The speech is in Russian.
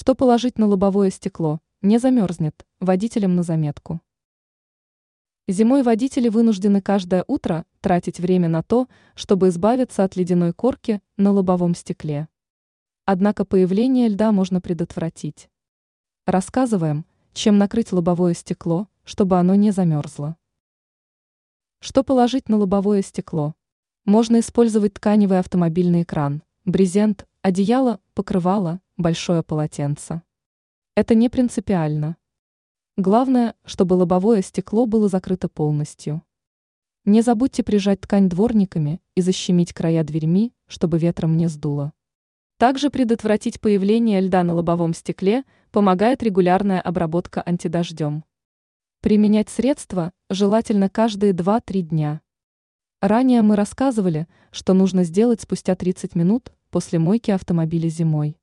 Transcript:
Что положить на лобовое стекло? Не замерзнет. Водителям на заметку. Зимой водители вынуждены каждое утро тратить время на то, чтобы избавиться от ледяной корки на лобовом стекле. Однако появление льда можно предотвратить. Рассказываем, чем накрыть лобовое стекло, чтобы оно не замерзло. Что положить на лобовое стекло? Можно использовать тканевый автомобильный экран, брезент, одеяло, покрывало, большое полотенце. Это не принципиально. Главное, чтобы лобовое стекло было закрыто полностью. Не забудьте прижать ткань дворниками и защемить края дверьми, чтобы ветром не сдуло. Также предотвратить появление льда на лобовом стекле помогает регулярная обработка антидождем. Применять средства желательно каждые 2-3 дня. Ранее мы рассказывали, что нужно сделать спустя 30 минут после мойки автомобиля зимой.